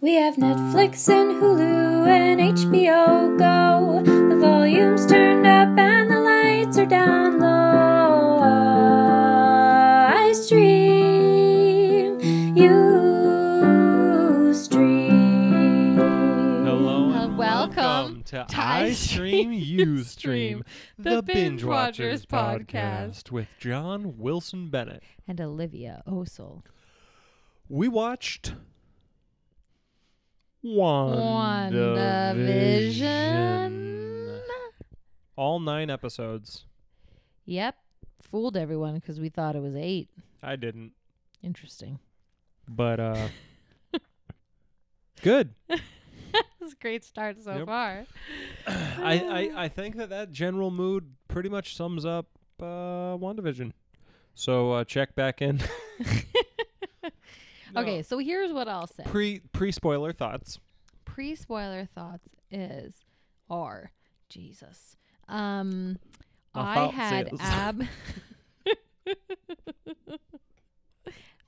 We have Netflix and Hulu and HBO Go. The volume's turned up and the lights are down low. I stream, you stream. Hello and welcome to to I Stream You Stream, Stream, the the Binge Binge Watchers Watchers podcast. podcast with John Wilson Bennett. and Olivia Osel. We watched WandaVision. All nine episodes. Yep, fooled everyone because we thought it was eight. I didn't, Interesting. but uh, good. It's a great start so Yep. far. I, I I think that that general mood pretty much sums up uh, WandaVision. So uh, check back in. No. Okay, so here's what I'll say. Pre pre spoiler thoughts. Pre spoiler thoughts is are Jesus. Um, My I had is- ab.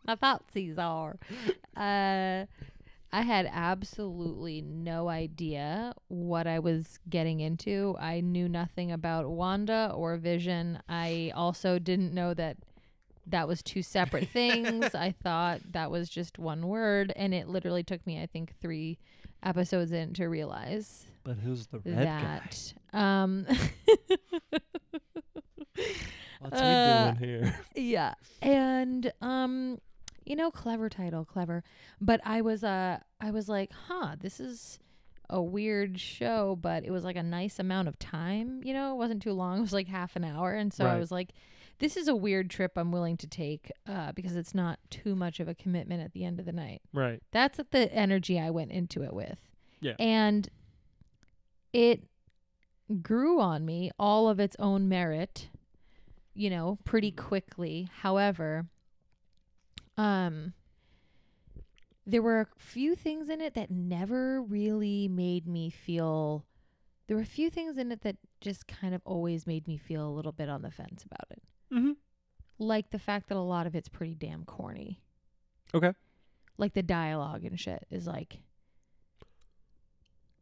My thoughts are. Uh, I had absolutely no idea what I was getting into. I knew nothing about Wanda or Vision. I also didn't know that that was two separate things. I thought that was just one word, and it literally took me, I think, three episodes in to realize But who's the red guy? that. Um, What's Uh, he doing here? yeah, and um, you know, clever title, clever. But I was uh, I was like, huh, this is a weird show, but it was like a nice amount of time. You know, it wasn't too long. It was like half an hour, and so I was like. This is a weird trip I'm willing to take uh, because it's not too much of a commitment at the end of the night. Right. That's the energy I went into it with. Yeah. And it grew on me all of its own merit, you know, pretty quickly. However, um there were a few things in it that never really made me feel there were a few things in it that just kind of always made me feel a little bit on the fence about it. Mm-hmm. Like the fact that a lot of it's pretty damn corny. Okay. Like the dialogue and shit is like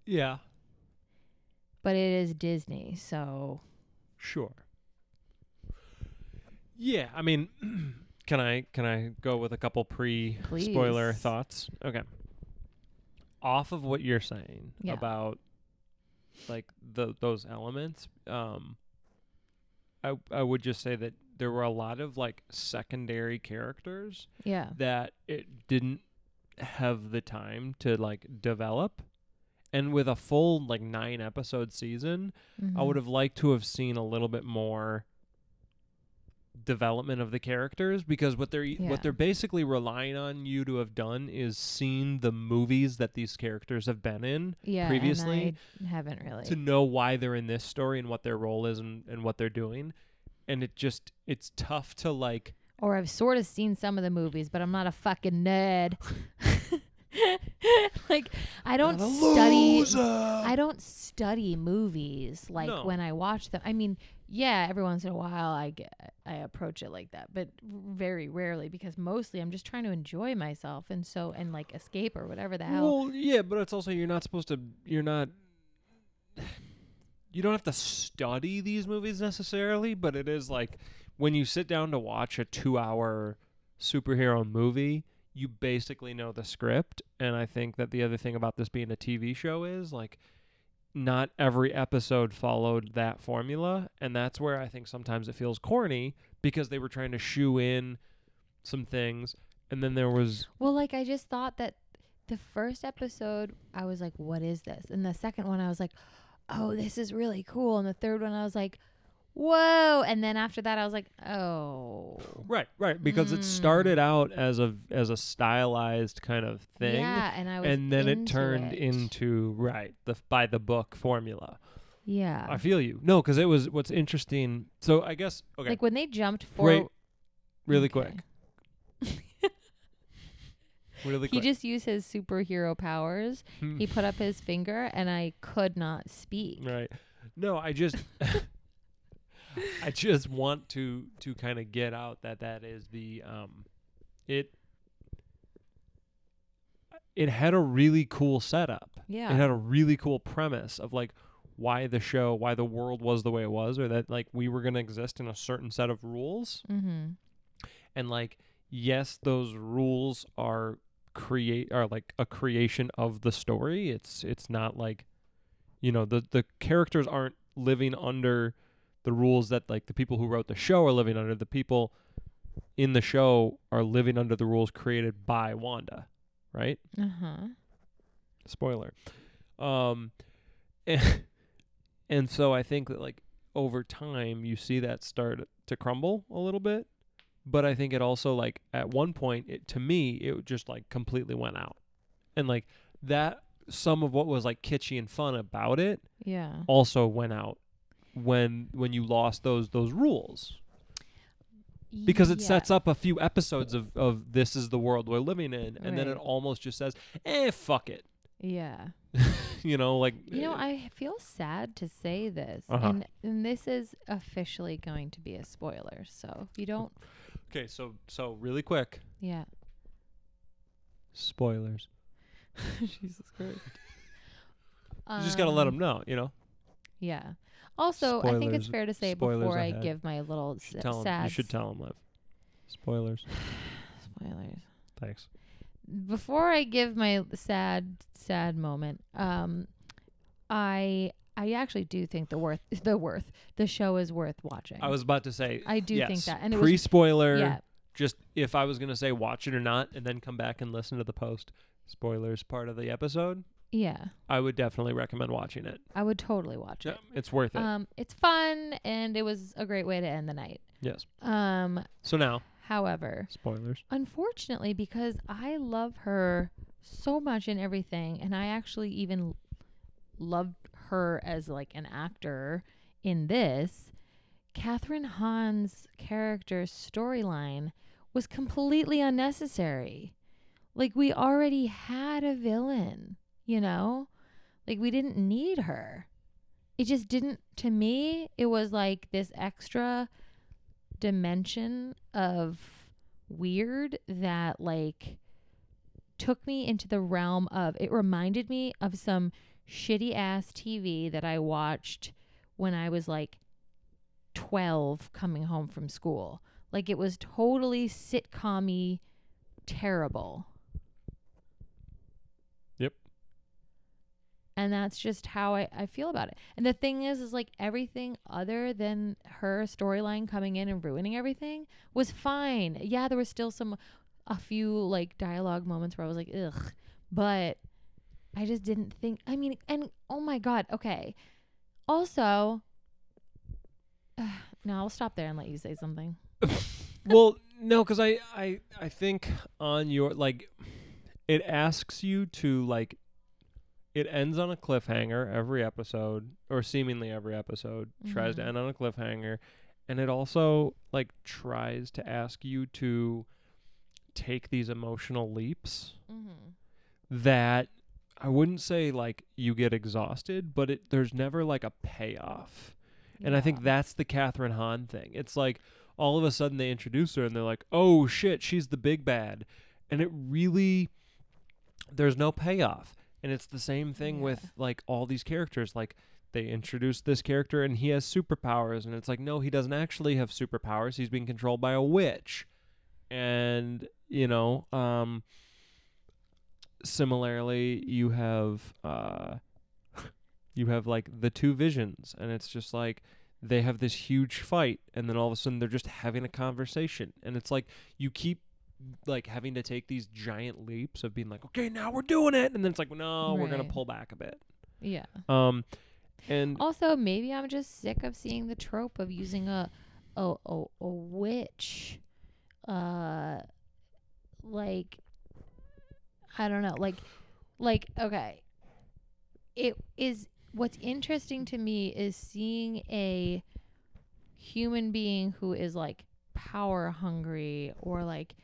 Yeah. but it is Disney, so Sure. Yeah, I mean, can I can I go with a couple pre spoiler thoughts? Okay. Off of what you're saying Yeah. about like the those elements, um I I would just say that there were a lot of like secondary characters yeah. that it didn't have the time to like develop. And with a full like 9 episode season, I mm-hmm. would have liked to have seen a little bit more development of the characters because what they're Yeah. what they're basically relying on you to have done is seen the movies that these characters have been in yeah, previously haven't really. to know why they're in this story and what their role is and, and what they're doing and it just it's tough to like or I've sort of seen some of the movies, but I'm not a fucking nerd. like I don't study loser." I don't study movies like No. when I watch them. I mean, yeah, every once in a while I get I approach it like that, but very rarely because mostly I'm just trying to enjoy myself and so and like escape or whatever the hell. Well, yeah, but it's also you're not supposed to. You're not. You don't have to study these movies necessarily, but it is like when you sit down to watch a two-hour superhero movie, you basically know the script. And I think that the other thing about this being a TV show is like not every episode followed that formula, and that's where I think sometimes it feels corny because they were trying to shoe in some things, and then there was Well, like I just thought that the first episode I was like, "What is this?" And the second one I was like, "Oh, this is really cool." And the third one I was like, "Whoa!" And then after that I was like, "Oh, Right, right, because it started out as a as a stylized kind of thing, yeah." And I was, and then it turned it. into right the by the book formula. yeah, I feel you. No, because it was what's interesting. So I guess okay, like when they jumped forward. really okay. quick, really quick. He just used his superhero powers. Hmm. He put up his finger, and I could not speak. right. No, I just I just want to to kind of get out that that is the um it it had a really cool setup. Yeah. It had a really cool premise of like why the show, why the world was the way it was, or that like we were gonna exist in a certain set of rules. mm-hmm. And like, yes, those rules are create are like a creation of the story. It's it's not like you know, the the characters aren't living under the rules that like the people who wrote the show are living under. The people in the show are living under the rules created by Wanda, right? Uh-huh. Spoiler. Um and, and so I think that like over time you see that start to crumble a little bit. But I think it also like at one point it to me it just like completely went out. And like that some of what was like kitschy and fun about it Yeah. also went out when when you lost those those rules because it Yeah. sets up a few episodes of of this is the world we're living in and then it almost just says eh fuck it Yeah. you know like You know, eh, I feel sad to say this, Uh-huh. and and this is officially going to be a spoiler. So if you don't, okay so so really quick yeah. spoilers Jesus Christ. you just got to let them know you know Yeah. Also, I think it's fair to say spoilers before I give my little you should s- tell 'em- sad you should tell them liv spoilers. Spoilers. thanks. Before I give my sad sad moment, um, I I actually do think the worth the worth the show is worth watching. i was about to say I do think that, and it pre-spoiler yeah. just if i was going to say watch it or not and then come back and listen to the post spoilers part of the episode yeah i would definitely recommend watching it I would totally watch yeah, it. it's worth it Um, it's fun and it was a great way to end the night. yes Um, so now however, spoilers unfortunately, because I love her so much in everything, and I actually even loved her as like an actor in this, Kathryn Hahn's character's storyline was completely unnecessary. Like we already had a villain, you know? Like we didn't need her. It just didn't to me it was like this extra dimension of weird that like took me into the realm of it reminded me of some shitty ass TV that I watched when I was like 12 coming home from school. Like it was totally sitcom terrible. Yep. And that's just how I, I feel about it. And the thing is, is like everything other than her storyline coming in and ruining everything was fine. Yeah, there was still some, a few like dialogue moments where I was like, ugh. But I just didn't think, I mean, and oh my God, okay. Also, no, I'll stop there and let you say something. well no because I, I i think on your like it asks you to like it ends on a cliffhanger every episode or seemingly every episode tries to Mhm. end on a cliffhanger and it also like tries to ask you to take these emotional leaps Mm-hmm. that I wouldn't say like you get exhausted, but it there's never like a payoff. And I think that's the Kathryn Hahn thing. It's like all of a sudden they introduce her and they're like, "Oh shit, she's the big bad," and it really there's no payoff. And it's the same thing Yeah. with like all these characters. Like they introduce this character and he has superpowers, and it's like, no, he doesn't actually have superpowers. He's being controlled by a witch, and you know, um, similarly, you have uh, you have like the two visions, and it's just like they have this huge fight, and then all of a sudden they're just having a conversation, and it's like you keep like having to take these giant leaps of being like, okay, now we're doing it, and then it's like, no, we're gonna Right. pull back a bit. Yeah. Um, and Also, maybe I'm just sick of seeing the trope of using a a a, a witch, uh, like I don't know, like like okay, it is. What's interesting to me is seeing a human being who is like power hungry or like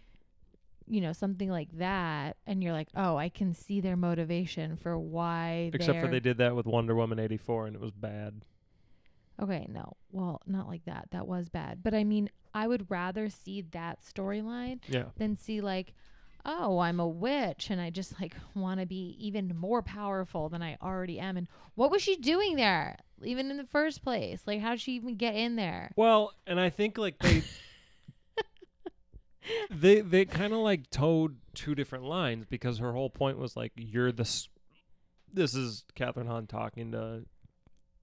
you know something like that and you're like oh i can see their motivation for why except for they're- did that with Wonder Woman eighty four, and it was bad. Okay, no. Well, not like that. That was bad. But I mean, I would rather see that storyline Yeah, than see like oh, I'm a witch and I just like want to be even more powerful than I already am. And what was she doing there, even in the first place? Like, how did she even get in there? Well, and I think like they they they kind of like towed two different lines because her whole point was like you're the s- this is Kathryn Hahn talking to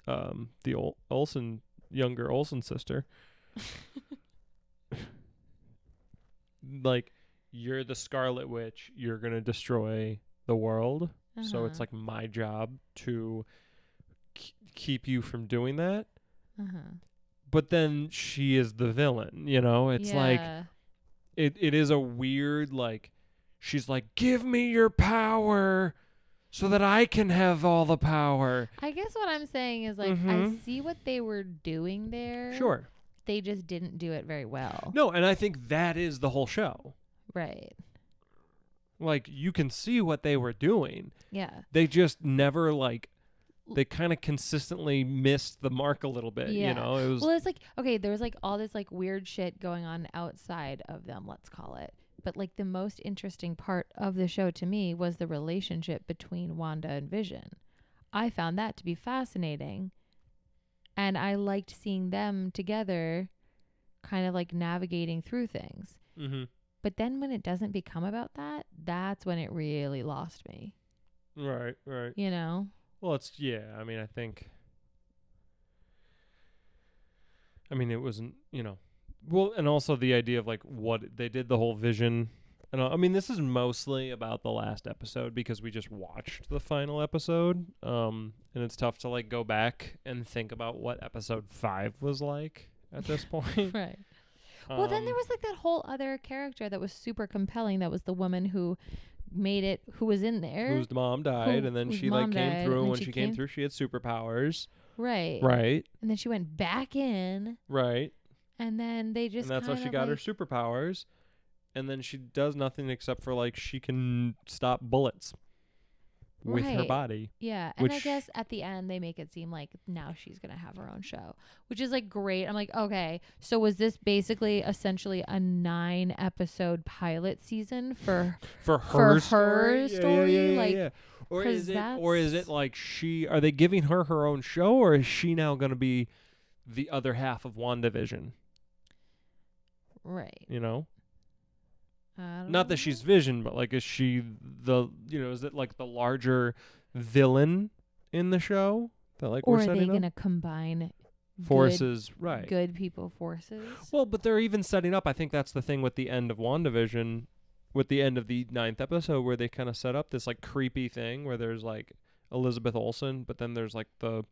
um the Ol- Olsen younger Olsen sister like you're the Scarlet Witch you're gonna destroy the world so it's Uh-huh. like my job to k- keep you from doing that uh-huh. but then she is the villain you know it's like Yeah. It, it is a weird like she's like give me your power so that i can have all the power I guess what I'm saying is like I Mhm. see what they were doing there. sure They just didn't do it very well. no and i think that is the whole show Right. like you can see what they were doing Yeah. they just never like they kind of consistently missed the mark a little bit Yeah. you know it was Well, it's like okay, there was like all this like weird shit going on outside of them, let's call it. But like the most interesting part of the show to me was the relationship between Wanda and Vision. I found that to be fascinating. And I liked seeing them together kind of like navigating through things. Mhm. But then when it doesn't become about that, that's when it really lost me. right right You know? Well, it's yeah. I mean, I think. I mean, it wasn't you know, well, and also the idea of like what they did the whole vision, and I mean, this is mostly about the last episode because we just watched the final episode, um, and it's tough to like go back and think about what episode five was like at this point. Right. Well, then there Um, was like that whole other character that was super compelling. That was the woman who made it, who was in there. whose mom died, who- and then she like came died, through, and when she came came- through, she had superpowers. right. Right, And then she went back in, right. and then they just and that's how she got her superpowers. And then she does nothing except for like she can stop bullets with her body. Yeah, and I guess at the end they make it seem like now she's gonna have her own show, which is like great. I'm like, okay, so was this basically essentially a nine episode pilot season for? For her For her her story, Yeah, yeah, yeah, like, yeah. or is it or is it like she are they giving her her own show or is she now going to be the other half of WandaVision, Right. you know? Not that she's Vision, but like is she the you know, is it like the larger villain in the show that like Or we're are they setting up? gonna combine good- forces, right. Good people forces. Well, but they're even setting up. I think that's the thing with the end of WandaVision, with the end of the ninth episode, where they kind of set up this like creepy thing where there's like Elizabeth Olsen, but then there's like the,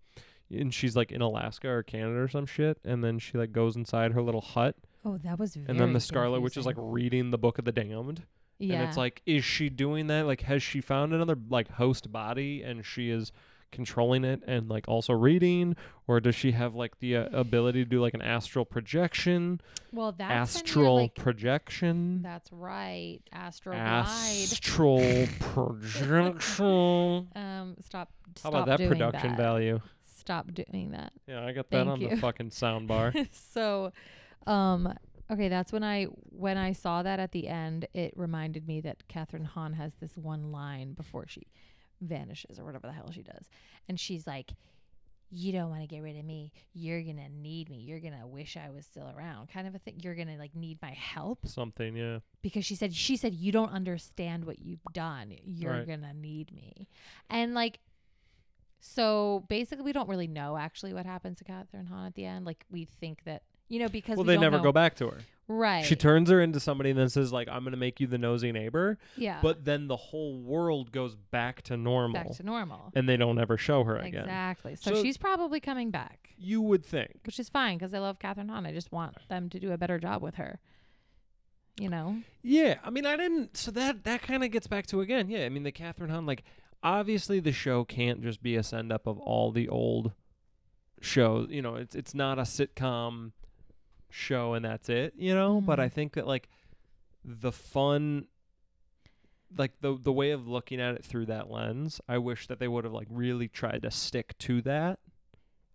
and she's like in Alaska or Canada or some shit, and then she like goes inside her little hut, Oh, that was very and then the Scarlet Witch is like confusing. reading the Book of the Damned, yeah. and it's like, is she doing that? Like, has she found another like host body, and she is controlling it and like also reading or does she have like the uh, ability to do like an astral projection well, that's when you're, astral like, projection. That's right, Astral Glide. Astral projection. Um, stop. How stop about that doing production that. value? Stop doing that. Yeah, I got that Thank on the fucking sound bar. so, um, okay, that's when I when I saw that at the end, it reminded me that Kathryn Hahn has this one line before she vanishes or whatever the hell she does, and she's like. You don't want to get rid of me. You're gonna need me. You're gonna wish I was still around, kind of a thing. You're gonna like need my help Something, yeah. because she said she said you don't understand what you've done. You're Right. gonna need me, and like, so basically, we don't really know actually what happens to Kathryn Hahn at the end. Like, we think that you know because Well, we they never know- go back to her. Right. She turns her into somebody and then says like, "I'm gonna make you the nosy neighbor," yeah. but then the whole world goes back to normal, back to normal. and they don't ever show her again. Exactly. So, So- she's probably coming back, You would think. which is fine because I love Kathryn Hahn. I just want them to do a better job with her. You know. Yeah, I mean, I didn't. So that that kind of gets back to again. Yeah, I mean, the Kathryn Hahn. Like, obviously, the show can't just be a send up of all the old shows. You know, it's it's not a sitcom show and that's it. You know, but I Mhm. think that like the fun. Like the the way of looking at it through that lens, I wish that they would have like really tried to stick to that.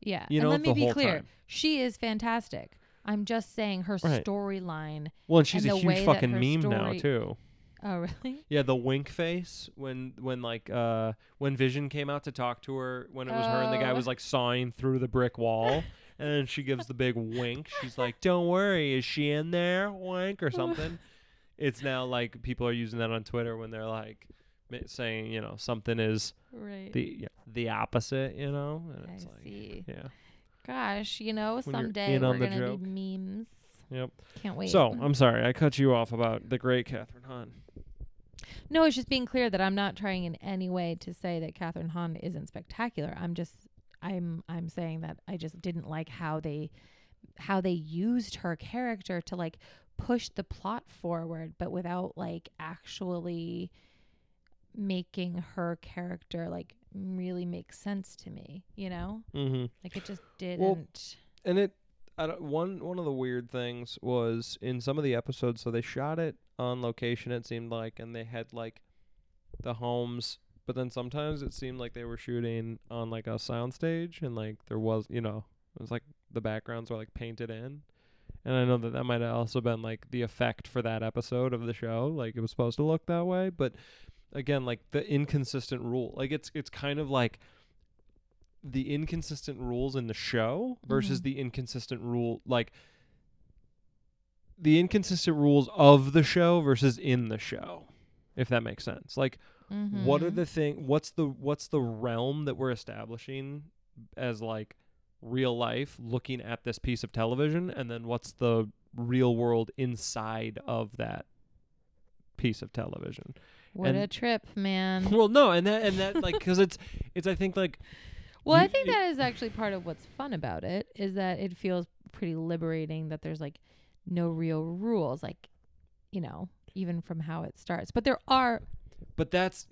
Yeah. You and know, let me be clear. time. She is fantastic. I'm just saying her Right. storyline. Well, and she's And a huge fucking meme now too. Oh, really? Yeah, the wink face when when like uh when Vision came out to talk to her when it was her and the guy Oh. was like sawing through the brick wall. And then she gives the big wink. She's like, "Don't worry, is she in there?" Wink or something. it's now like people are using that on Twitter when they're like saying, you know, something is Right. the yeah, the opposite, you know. And I like, see. yeah, Gosh, you know, When someday we're gonna joke. do memes. yep. Can't wait. So I'm sorry, I cut you off about the great Kathryn Hahn. No, it's just being clear that I'm not trying in any way to say that Kathryn Hahn isn't spectacular. I'm just I'm I'm saying that I just didn't like how they how they used her character to like push the plot forward but without like actually making her character like really make sense to me, you know? Mm-hmm. Like it just didn't and it I don't, one one of the weird things was in some of the episodes so they shot it on location it seemed like and they had like the homes but then sometimes it seemed like they were shooting on like a soundstage and like there was you know it was like the backgrounds were like painted in and I know that that might have also been like the effect for that episode of the show like it was supposed to look that way but again like the inconsistent rule like it's it's kind of like the inconsistent rules in the show versus Mhm. the inconsistent rule like the inconsistent rules of the show versus in the show if that makes sense like what are Mhm. the thing what's the what's the realm that we're establishing as like real life looking at this piece of television and then what's the real world inside of that piece of television what a trip, man. well no and that and that like cuz it's it's i think like Well, You- I think it- that is actually part of what's fun about it is that it feels pretty liberating that there's like no real rules, like you know, even from how it starts. But there are but that's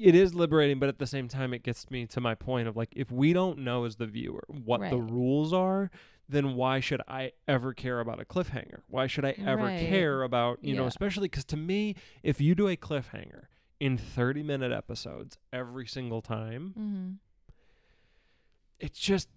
it is liberating but at the same time it gets me to my point of like if we don't know as the viewer what the rules are then why should i ever care about a cliffhanger why should i ever Right. care about you know especially because to me if you do a cliffhanger in 30 minute episodes every single time mm-hmm. it's just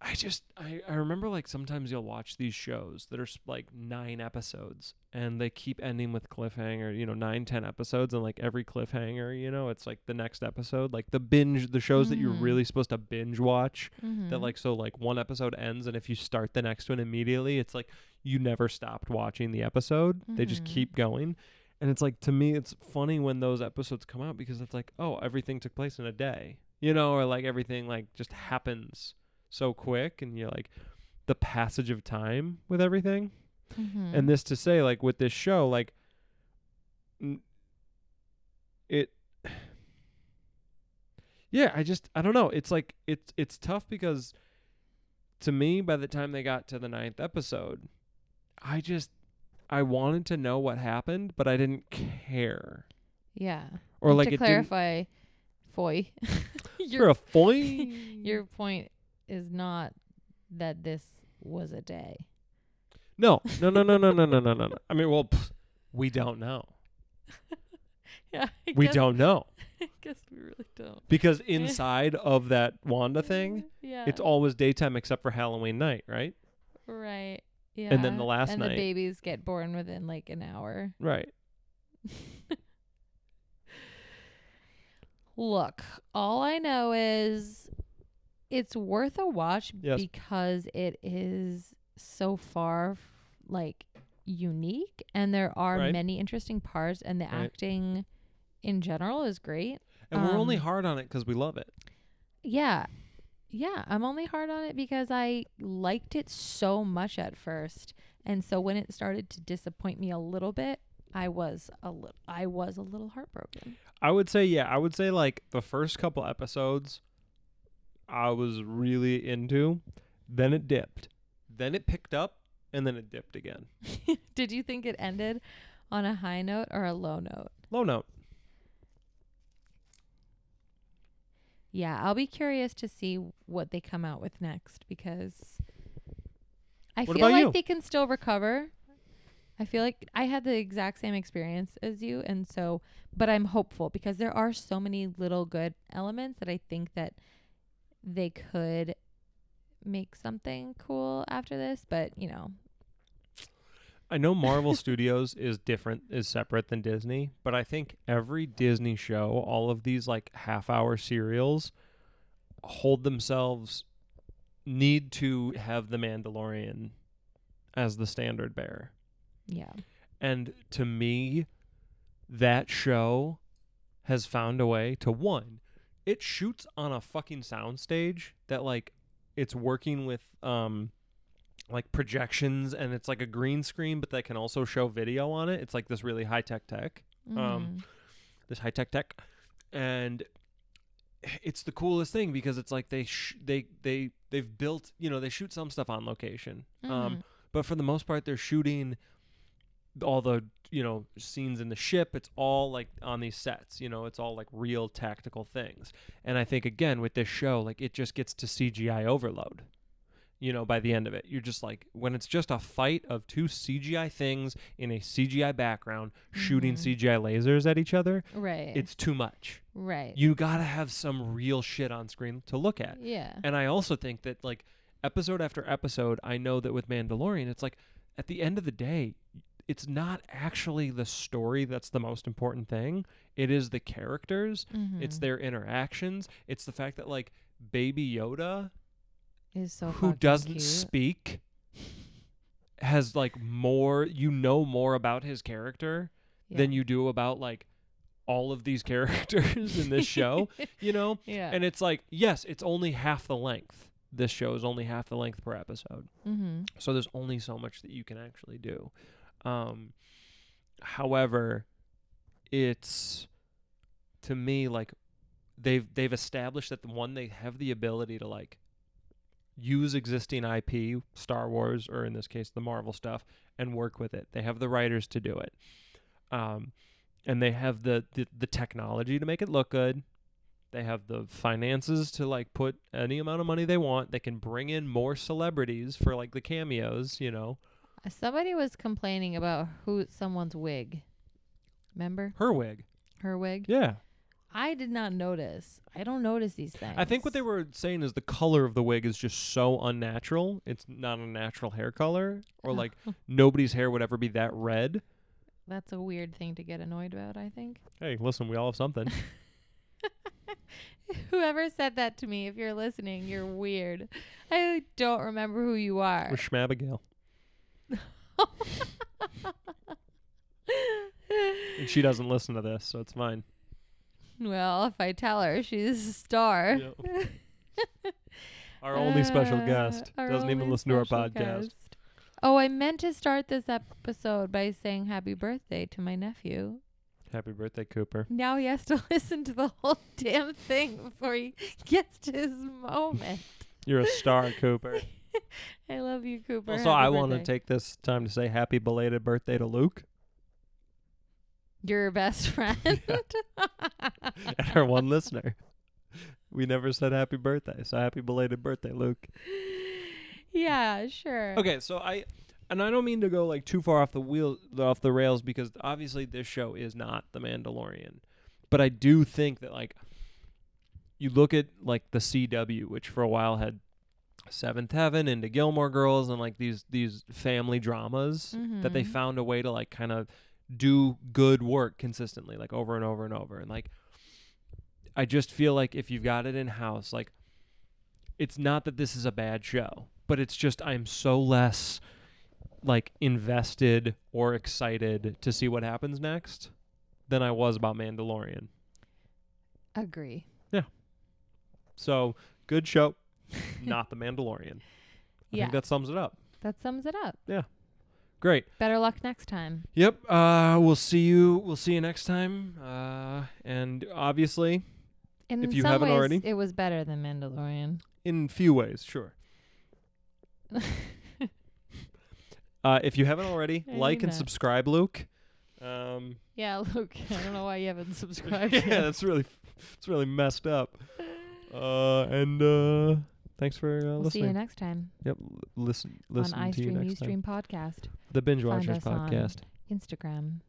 I just I, I remember like sometimes you'll watch these shows that are like nine episodes and they keep ending with cliffhanger you know nine ten episodes and like every cliffhanger you know it's like the next episode like the binge the shows that you're Mhm. really supposed to binge watch Mm-hmm. that like so like one episode ends and if you start the next one immediately it's like you never stopped watching the episode they just Mhm. keep going and it's like to me it's funny when those episodes come out because it's like oh everything took place in a day you know or like everything like just happens so quick and you're like the passage of time with everything. Mm-hmm. and this to say like with this show like n- it yeah i just i don't know. It's like it's it's tough because to me by the time they got to the ninth episode i just i wanted to know what happened but i didn't care. Yeah. or And like to clarify, Foy, for your a foy? Your point is not that this was a day. no no no no no no no no no no i mean well pff, we don't know Yeah, I we guess, don't know I guess we really don't. because inside of that wanda thing Yeah, it's always daytime except for Halloween night, right? right. Yeah, And then the last and night- the babies get born within like an hour. Right. Look, all I know is it's worth a watch Yes. because it is so far f- like unique and there are Right. many interesting parts and the Right. acting in general is great. And we're only Um, hard on it because we love it. Yeah. Yeah, I'm only hard on it because I liked it so much at first. And so when it started to disappoint me a little bit, I was a little I was a little heartbroken. I would say, yeah, I would say like the first couple episodes I was really into. Then it dipped. Then it picked up and then it dipped again. Did you think it ended on a high note or a low note? Low note. Yeah, I'll be curious to see what they come out with next because I What feel like you? they can still recover. I feel like I had the exact same experience as you and so but I'm hopeful because there are so many little good elements that I think that they could make something cool after this, but you know, I know Marvel Studios is different, is separate than Disney, but I think every Disney show, all of these like half hour serials, hold themselves, need to have The Mandalorian as the standard bearer. Yeah. And to me, that show has found a way to one, it shoots on a fucking soundstage that like it's working with um like projections and it's like a green screen but that can also show video on it. It's like this really high tech tech. Um, Mhm. this high tech tech, and it's the coolest thing because it's like they sh- they they they've built you know they shoot some stuff on location, um, Mhm. but for the most part they're shooting all the you know scenes in the ship. It's all like on these sets, you know, it's all like real tactical things, and I think again with this show, like it just gets to CGI overload. You know, by the end of it, you're just like when it's just a fight of two CGI things in a CGI background shooting Mhm. CGI lasers at each other, right. it's too much. right. You gotta have some real shit on screen to look at. yeah. And I also think that like episode after episode, I know that with Mandalorian, it's like at the end of the day, it's not actually the story that's the most important thing. It is the characters, it's Mhm. their interactions, it's the fact that like Baby Yoda, is so who doesn't cute. speak, has like more, you know, more about his character Yeah. than you do about like all of these characters in this show, you know? yeah. And it's like, yes, it's only half the length. This show is only half the length per episode. mm-hmm. So there's only so much that you can actually do. Um however, it's to me like they've they've established that the one they have the ability to like use existing IP, Star Wars or in this case the Marvel stuff and work with it. They have the writers to do it. Um and they have the, the the technology to make it look good. They have the finances to like put any amount of money they want. They can bring in more celebrities for like the cameos, you know. Somebody was complaining about who someone's wig. Remember Her wig. her wig? Yeah. I did not notice. I don't notice these things. I think what they were saying is the color of the wig is just so unnatural. It's not a natural hair color or oh. like nobody's hair would ever be that red. That's a weird thing to get annoyed about, I think. Hey, listen, we all have something. Whoever said that to me, if you're listening, you're weird. I don't remember who you are. We're Schmabigail. And she doesn't listen to this, so it's fine. well, if I tell her she's a star. Our only special Uh, guest our doesn't even only listen to our special podcast. guest. Oh, I meant to start this episode by saying happy birthday to my nephew. Happy birthday, Cooper. Now he has to listen to the whole damn thing before he gets to his moment. You're a star, Cooper. I love you, Cooper. Also, Happy I want to birthday. take this time to say happy belated birthday to Luke your best friend. and our one listener. We never said happy birthday, so happy belated birthday, Luke. yeah, sure. Okay, so I and I don't mean to go like too far off the wheel off the rails because obviously this show is not The Mandalorian. But I do think that like you look at like the CW, which for a while had Seventh Heaven into Gilmore Girls and like these these family dramas that they Mhm. found a way to like kind of do good work consistently, like over and over and over. And like I just feel like if you've got it in house, like it's not that this is a bad show, but it's just I'm so less like invested or excited to see what happens next than I was about Mandalorian. Agree. Yeah. So good show, not the Mandalorian. I Yeah. think that sums it up. That sums it up. Yeah. Great. Better luck next time. Yep. Uh, we'll see you. We'll see you next time. Uh, and obviously, In If you haven't ways, already. it was better than Mandalorian. in few ways, sure. Uh, if you haven't already, I like and that. subscribe, Luke. Um, yeah, Luke. I don't know why you haven't subscribed. yeah, that's really, it's really messed up. Uh, and uh, thanks for uh, We'll see you next time Yep, listen, listen on to you iStream next time. Ustream podcast, The Binge Find Watchers podcast. Instagram,